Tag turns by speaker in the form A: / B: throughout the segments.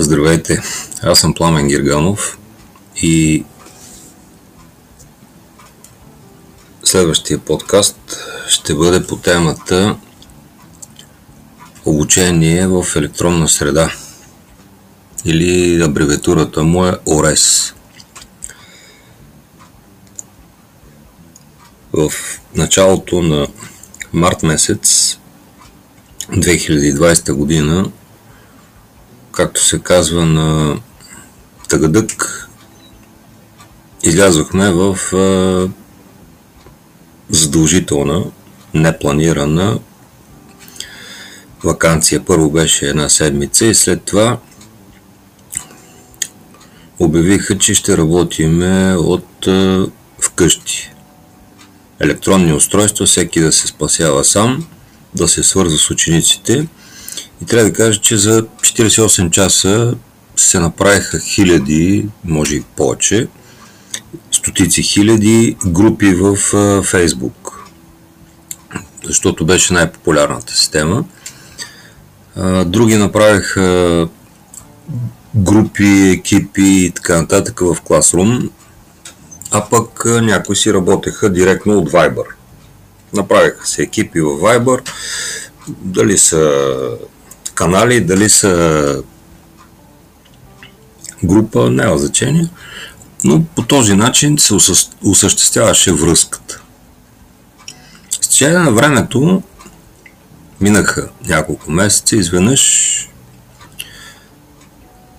A: Здравейте, аз съм Пламен Гирганов и следващия подкаст ще бъде по темата обучение в електронна среда или абревиатурата му е ОРЕС. В началото на март месец 2020 година както се казва на Тагадък, излязохме в задължителна, непланирана вакансия. Първо беше една седмица и след това обявиха, че ще работиме от вкъщи. Електронни устройства, всеки да се спасява сам, да се свърза с учениците и трябва да кажа, че за 48 часа се направиха хиляди, може и повече, стотици хиляди групи в Фейсбук, защото беше най-популярната система. Други направиха групи, екипи и така нататък в Classroom, а пък някои си работеха директно от Viber. Направиха се екипи в Viber, дали са канали, дали са група, няма значение. Но по този начин се осъществяваше връзката. С течение на времето минаха няколко месеца, изведнъж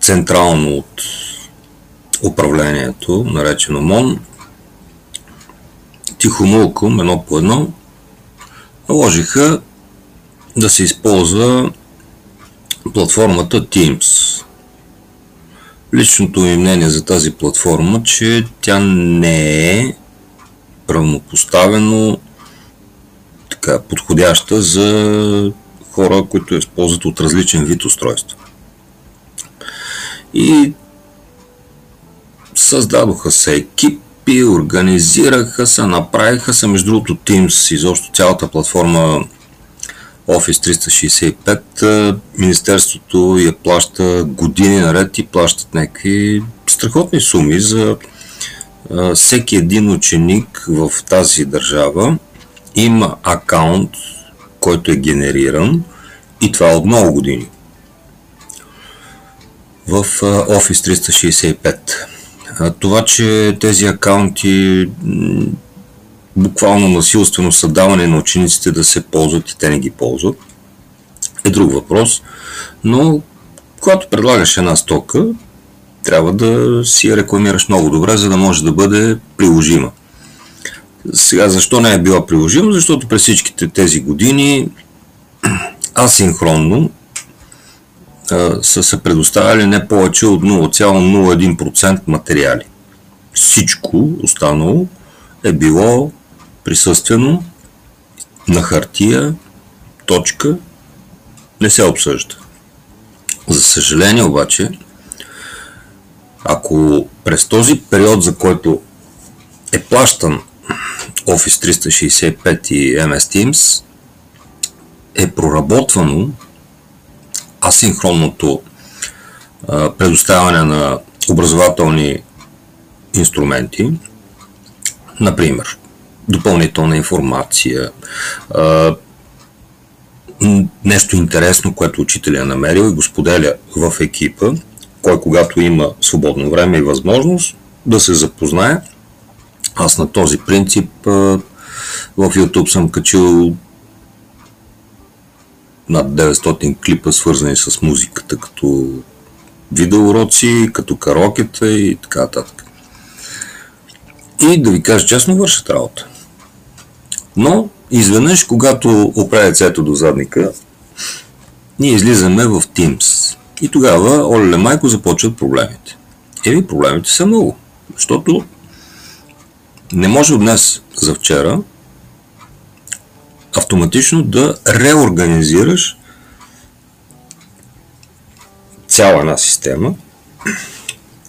A: централно от управлението, наречено МОН, тихомълком, едно по едно, наложиха да се използва платформата Teams. Личното ми мнение за тази платформа, че тя не е равнопоставено така, подходяща за хора, които използват от различен вид устройства. И създадоха се екипи, организираха се, направиха се, между другото Teams, изобщо цялата платформа Office 365, Министерството я плаща години наред и плащат някакви страхотни суми за всеки един ученик в тази държава има акаунт, който е генериран и това от много години в Office 365. Това, че тези акаунти буквално насилствено създаване на учениците да се ползват и те не ги ползват, е друг въпрос. Но когато предлагаш една стока, трябва да си я рекламираш много добре, за да може да бъде приложима. Сега, защо не е била приложима? Защото през всичките тези години асинхронно са се предоставяли не повече от 0,01% материали. Всичко останало е било присъствено, на хартия, точка, не се обсъжда. За съжаление обаче, ако през този период, за който е плащан Office 365 и MS Teams, е проработвано асинхронното предоставяне на образователни инструменти, например, допълнителна информация, нещо интересно, което учителя е намерил и го споделя в екипа, кой когато има свободно време и възможност да се запознае. Аз на този принцип в YouTube съм качил над 900 клипа, свързани с музиката, като видеоуроци, като карокета и така нататък. И да ви кажа честно, вършат работа. Но изведнъж, когато оправя цето до задника, ние излизаме в Teams. И тогава, оле майко, започват проблемите. Еми, проблемите са много. Защото не може от днес за вчера автоматично да реорганизираш цяла една система,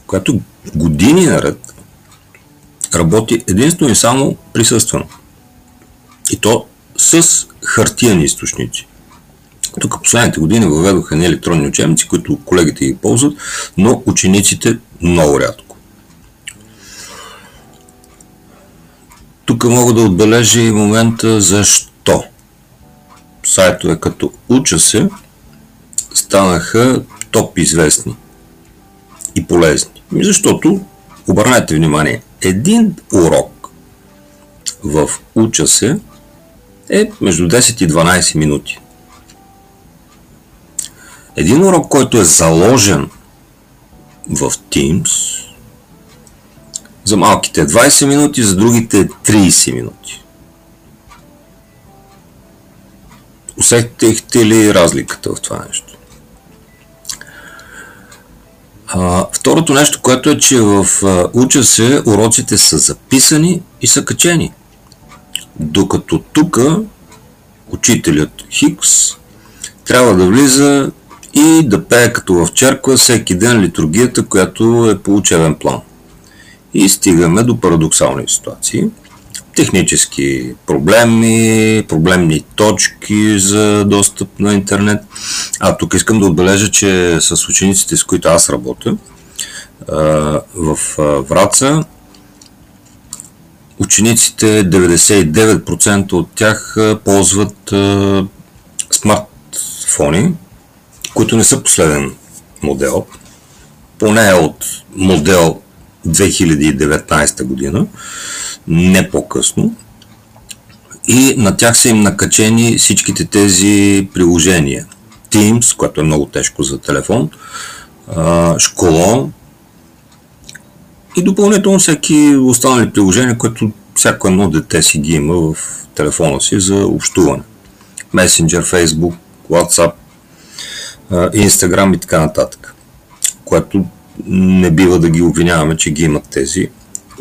A: която години наред работи единствено и само присъствено. И то с хартияни източници. Тук последните години въведоха не електронни учебници, които колегите ги ползват, но учениците много рядко. Тук мога да отбележа и момента защо. Сайтове като Уча се станаха топ известни и полезни. Защото, обърнете внимание, един урок в Уча се е между 10 и 12 минути. Един урок, който е заложен в Teams, за малките 20 минути, за другите 30 минути. Усетихте ли разликата в това нещо? А, второто нещо, което е, че в а, Уча се уроците са записани и са качени. Докато тук учителят Хикс трябва да влиза и да пее като в черква всеки ден литургията, която е по учебен план. И стигаме до парадоксални ситуации. Технически проблеми, проблемни точки за достъп на интернет. А тук искам да отбележа, че с учениците, с които аз работя, в Враца, учениците, 99% от тях ползват смартфони, които не са последен модел, поне от модел 2019 година, не по-късно. И на тях са им накачени всичките тези приложения. Teams, което е много тежко за телефон, Школон и допълнително всеки останали приложения, които всяко едно дете си ги има в телефона си за общуване. Messenger, Facebook, WhatsApp, Instagram и така нататък. Което не бива да ги обвиняваме, че ги имат тези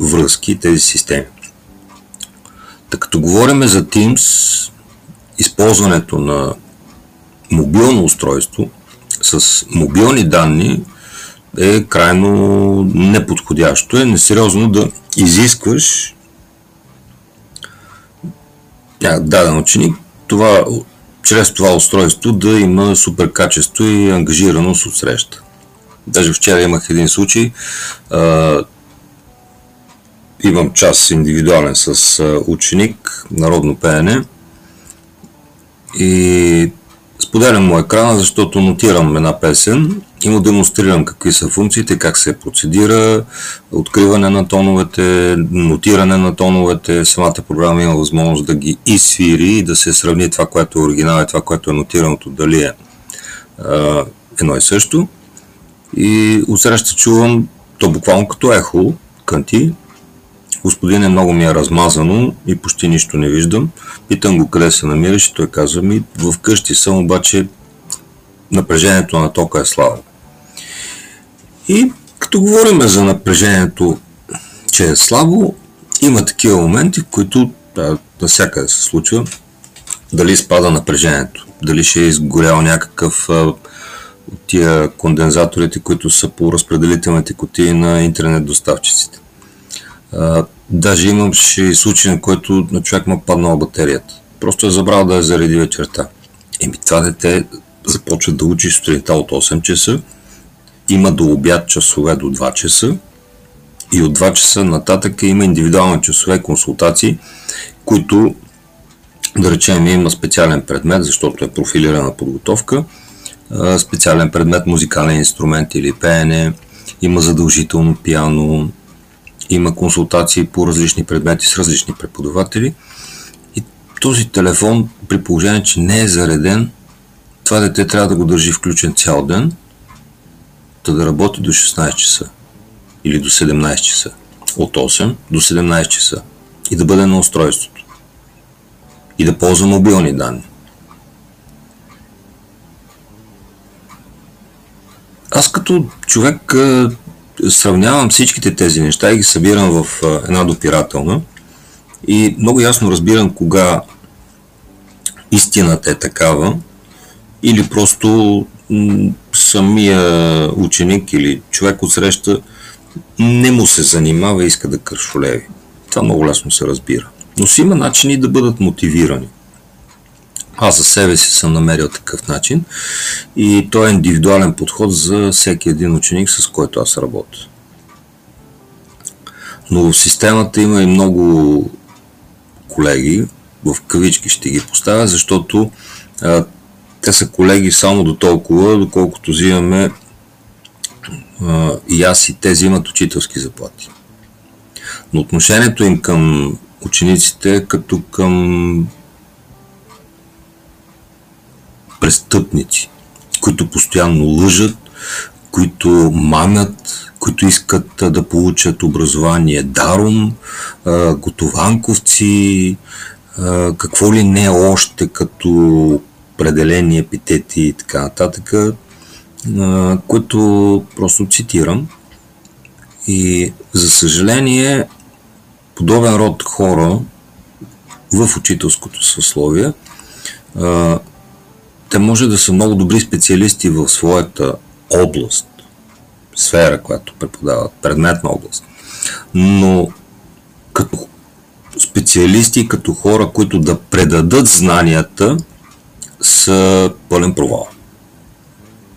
A: връзки, тези системи. Така като говорим за Teams, използването на мобилно устройство с мобилни данни е крайно неподходящо. Е несериозно да изискваш даден ученик това, чрез това устройство да има супер качество и ангажираност от среща. Даже вчера имах един случай. А, имам час индивидуален с ученик, народно пеене. И споделям му екрана, защото нотирам една песен и му демонстрирам какви са функциите, как се процедира, откриване на тоновете, нотиране на тоновете. Самата програма има възможност да ги изсвири и да се сравни това, което е оригинал и това, което е нотираното, дали е едно и също. И отсреща чувам то буквално като ехо, кънти. Господине, много ми е размазано и почти нищо не виждам. Питам го къде се намираш и той казва ми, в къщи съм, обаче напрежението на тока е слабо. И като говорим за напрежението, че е слабо, има такива моменти, в които да, навсякъде се случва, дали спада напрежението, дали ще е изгорял някакъв от тия кондензаторите, които са по разпределителните кутии на интернет доставчиците. Даже имаше случай, на който на човек му паднала батерията. Просто е забрал да я зареди вечерта. Еми това дете започва да учи сутринта от 8 часа, има до обяд часове до 2 часа и от 2 часа нататък има индивидуални часове консултации, които да речем има специален предмет, защото е профилирана подготовка, специален предмет, музикален инструмент или пеене, има задължително пиано, има консултации по различни предмети с различни преподаватели. И този телефон, при положение, че не е зареден, това дете трябва да го държи включен цял ден, да, да работи до 16 часа или до 17 часа. От 8 до 17 часа. И да бъде на устройството. И да ползва мобилни данни. Аз като човек сравнявам всичките тези неща и ги събирам в една допирателна и много ясно разбирам кога истината е такава или просто самия ученик или човек от среща не му се занимава и иска да кършолеви. Това много лесно се разбира. Но си има начини да бъдат мотивирани. Аз за себе си съм намерил такъв начин и то е индивидуален подход за всеки един ученик, с който аз работя. Но в системата има и много колеги, в кавички ще ги поставя, защото а, те са колеги само до толкова, доколкото взимаме а, и аз и те взимат учителски заплати. Но отношението им към учениците като към престъпници, които постоянно лъжат, които мамят, които искат да получат образование даром, готованковци, какво ли не още като определени епитети и така нататък, които просто цитирам. И за съжаление, подобен род хора в учителското съсловие, те може да са много добри специалисти в своята област, сфера, която преподават, предметна област. Но като специалисти, като хора, които да предадат знанията, са пълен провал.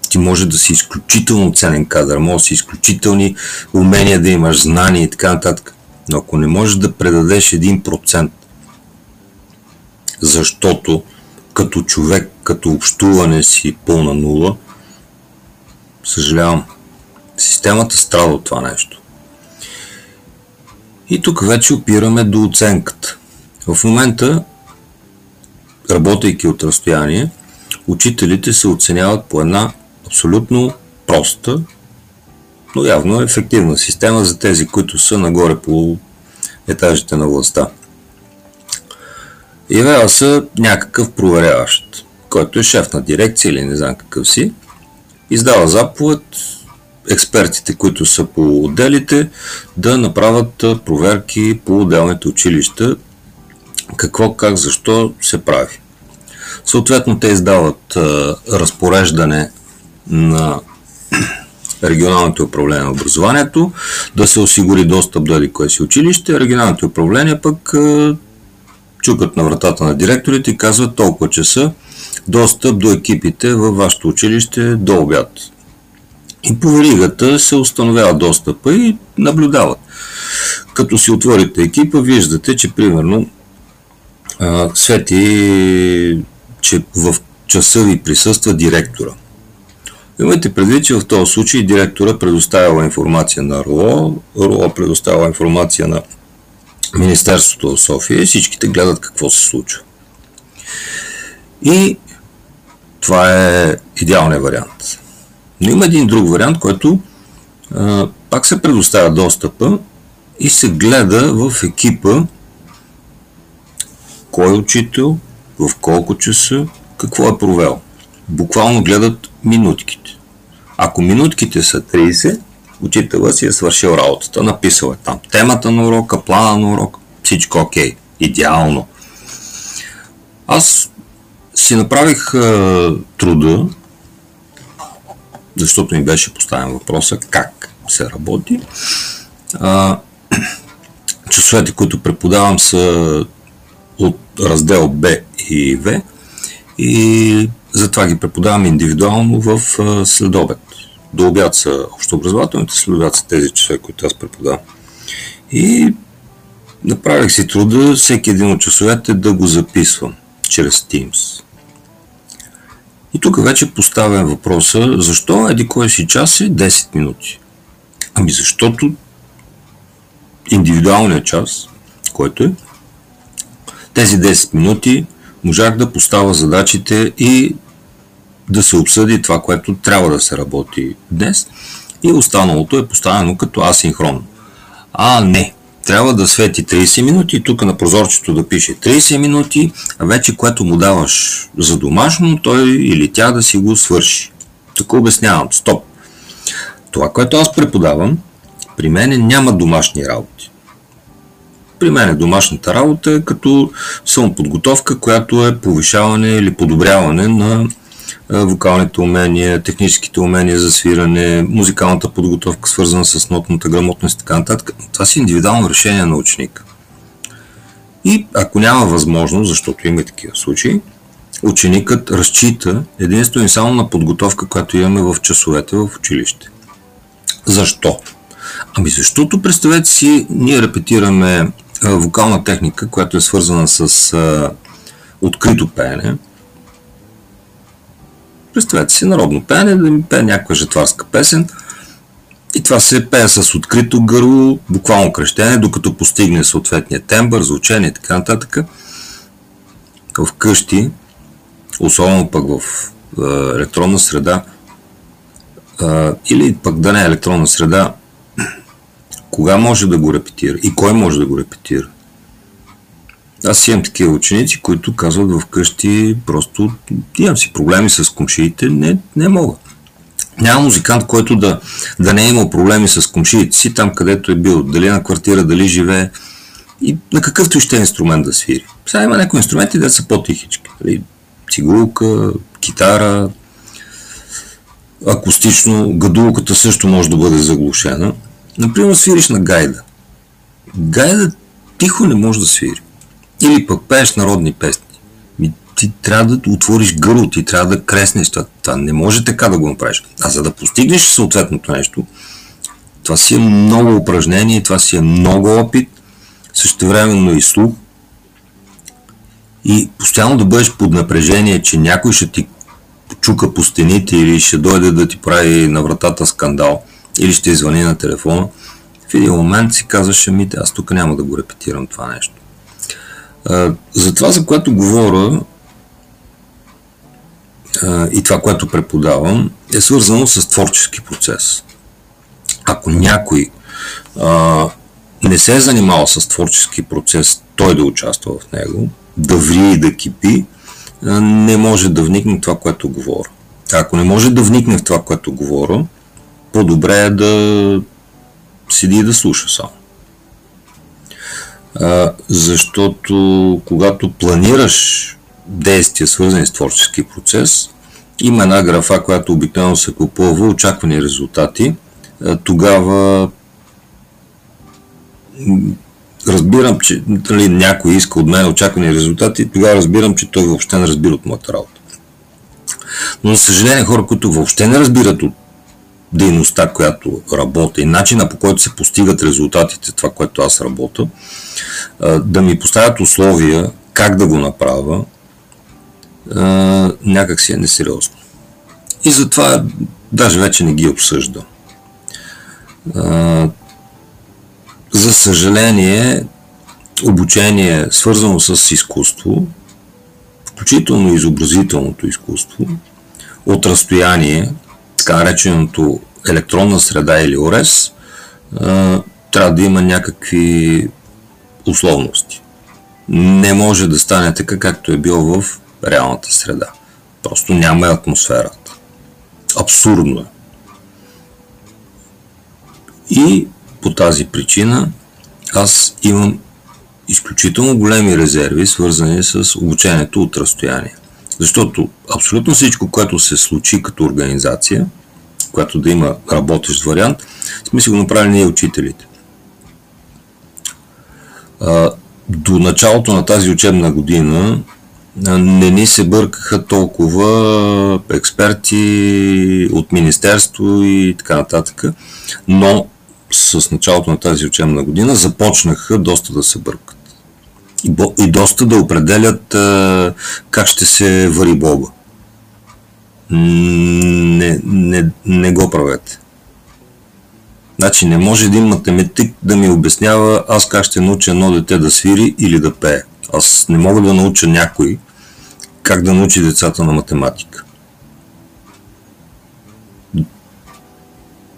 A: Ти може да си изключително ценен кадър, може да си изключителни умения да имаш знания и така нататък. Но ако не можеш да предадеш 1%, защото като човек, като общуване си пълна нула, съжалявам, системата страда от това нещо. И тук вече опираме до оценката. В момента, работейки от разстояние, учителите се оценяват по една абсолютно проста, но явно ефективна система за тези, които са нагоре по етажите на властта. Явява се някакъв проверяващ, който е шеф на дирекция или не знам какъв си, издава заповед експертите, които са по отделите, да направят проверки по отделните училища, какво, как, защо се прави. Съответно, те издават разпореждане на регионалното управление на образованието, да се осигури достъп до кое си училище, регионалното управление пък чукат на вратата на директорите и казват толкова часа достъп до екипите във вашето училище до обяд. И по веригата се установява достъпа и наблюдават. Като си отворите екипа, виждате, че примерно свети, че в часа ви присъства директора. Имайте предвид, че в този случай директора предоставява информация на РО, РО предоставя информация на Министерството в София и всичките гледат какво се случва. И това е идеалният вариант. Но има един друг вариант, който а, пак се предоставя достъпа и се гледа в екипа кой учител, в колко часа, какво е провел. Буквално гледат минутките. Ако минутките са 30, учителът си е свършил работата, написал е там темата на урока, плана на урока, всичко окей, okay. идеално. Аз си направих а, труда, защото ми беше поставен въпроса как се работи. А, часовете, които преподавам са от раздел Б и В и затова ги преподавам индивидуално в следобед. До обяд са общообразователните, след са тези часове, които аз преподавам. И направих си труда всеки един от часовете да го записвам чрез Teams. И тук вече поставям въпроса, защо еди кой си час е 10 минути? Ами защото индивидуалният час, който е, тези 10 минути можах да поставя задачите и да се обсъди това, което трябва да се работи днес и останалото е поставено като асинхронно. А, не, трябва да свети 30 минути, тук на прозорчето да пише 30 минути, а вече което му даваш за домашно, той или тя да си го свърши. Тук обяснявам, стоп. Това, което аз преподавам, при мен няма домашни работи. При мен е домашната работа е като самоподготовка, която е повишаване или подобряване на вокалните умения, техническите умения за свиране, музикалната подготовка, свързана с нотната грамотност и така нататък. Това си индивидуално решение на ученика. И ако няма възможност, защото има и такива случаи, ученикът разчита единствено и само на подготовка, която имаме в часовете в училище. Защо? Ами защото, представете си, ние репетираме вокална техника, която е свързана с а, открито пеене. Представете си народно пеене, да ми пее някаква жетварска песен – и това се пее с открито гърло, буквално крещение, докато постигне съответния тембър, звучение и така нататък. В къщи, особено пък в е, електронна среда, е, или пък да не е електронна среда, кога може да го репетира и кой може да го репетира. Аз имам такива ученици, които казват вкъщи просто имам си проблеми с комшиите, не, не мога. Няма музикант, който да, да не е имал проблеми с комшиите си, там където е бил, дали на квартира, дали живее и на какъвто ще инструмент да свири. Сега има някои инструменти, да са по-тихички. Дали, цигулка, китара, акустично, гадулката също може да бъде заглушена. Например, свириш на гайда. Гайда тихо не може да свири. Или пък пееш народни песни ти трябва да отвориш гърло, ти трябва да креснеш. Това, това не може така да го направиш. А за да постигнеш съответното нещо, това си е много упражнение, това си е много опит, същевременно и слух. И постоянно да бъдеш под напрежение, че някой ще ти чука по стените или ще дойде да ти прави на вратата скандал или ще извъни на телефона. В един момент си казваш, ами аз тук няма да го репетирам това нещо. За това, за което говоря, и това, което преподавам, е свързано с творчески процес. Ако някой не се е занимавал с творчески процес, той да участва в него, да ври и да кипи, не може да вникне в това, което говоря. Ако не може да вникне в това, което говоря, по-добре е да седи и да слуша само. Защото когато планираш действия, свързани с творчески процес. Има една графа, която обикновено се купува очаквани резултати. Тогава разбирам, че нали, някой иска от мен очаквани резултати, тогава разбирам, че той въобще не разбира от моята работа. Но, за съжаление, хора, които въобще не разбират от дейността, която работя и начина по който се постигат резултатите, това, което аз работя, да ми поставят условия как да го направя, някак си е несериозно. И затова даже вече не ги обсъжда. За съжаление, обучение, свързано с изкуство, включително изобразителното изкуство, от разстояние, така нареченото електронна среда или ОРЕС, трябва да има някакви условности. Не може да стане така, както е било в реалната среда. Просто няма атмосферата. Абсурдно е. И по тази причина аз имам изключително големи резерви, свързани с обучението от разстояние. Защото абсолютно всичко, което се случи като организация, която да има работещ вариант, сме си го направили ние учителите. До началото на тази учебна година не ни се бъркаха толкова експерти от Министерство и така нататък, но с началото на тази учебна година започнаха доста да се бъркат. И, доста да определят а, как ще се вари Бога. Не, не, не го правете. Значи не може един математик да ми обяснява аз как ще науча едно дете да свири или да пее. Аз не мога да науча някой как да научи децата на математика.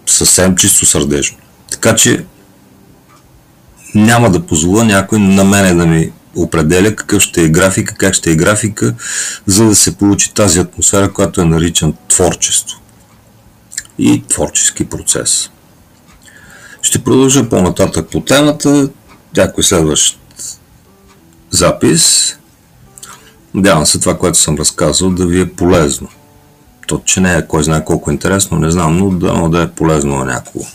A: Съвсем чисто сърдечно. Така че няма да позволя някой на мене да ми определя какъв ще е графика, как ще е графика, за да се получи тази атмосфера, която е наричан творчество и творчески процес. Ще продължа по-нататък по темата. Някой следващ запис. Надявам се това, което съм разказал, да ви е полезно. То, че не е кой знае колко интересно, не знам, но да, но да е полезно на някого.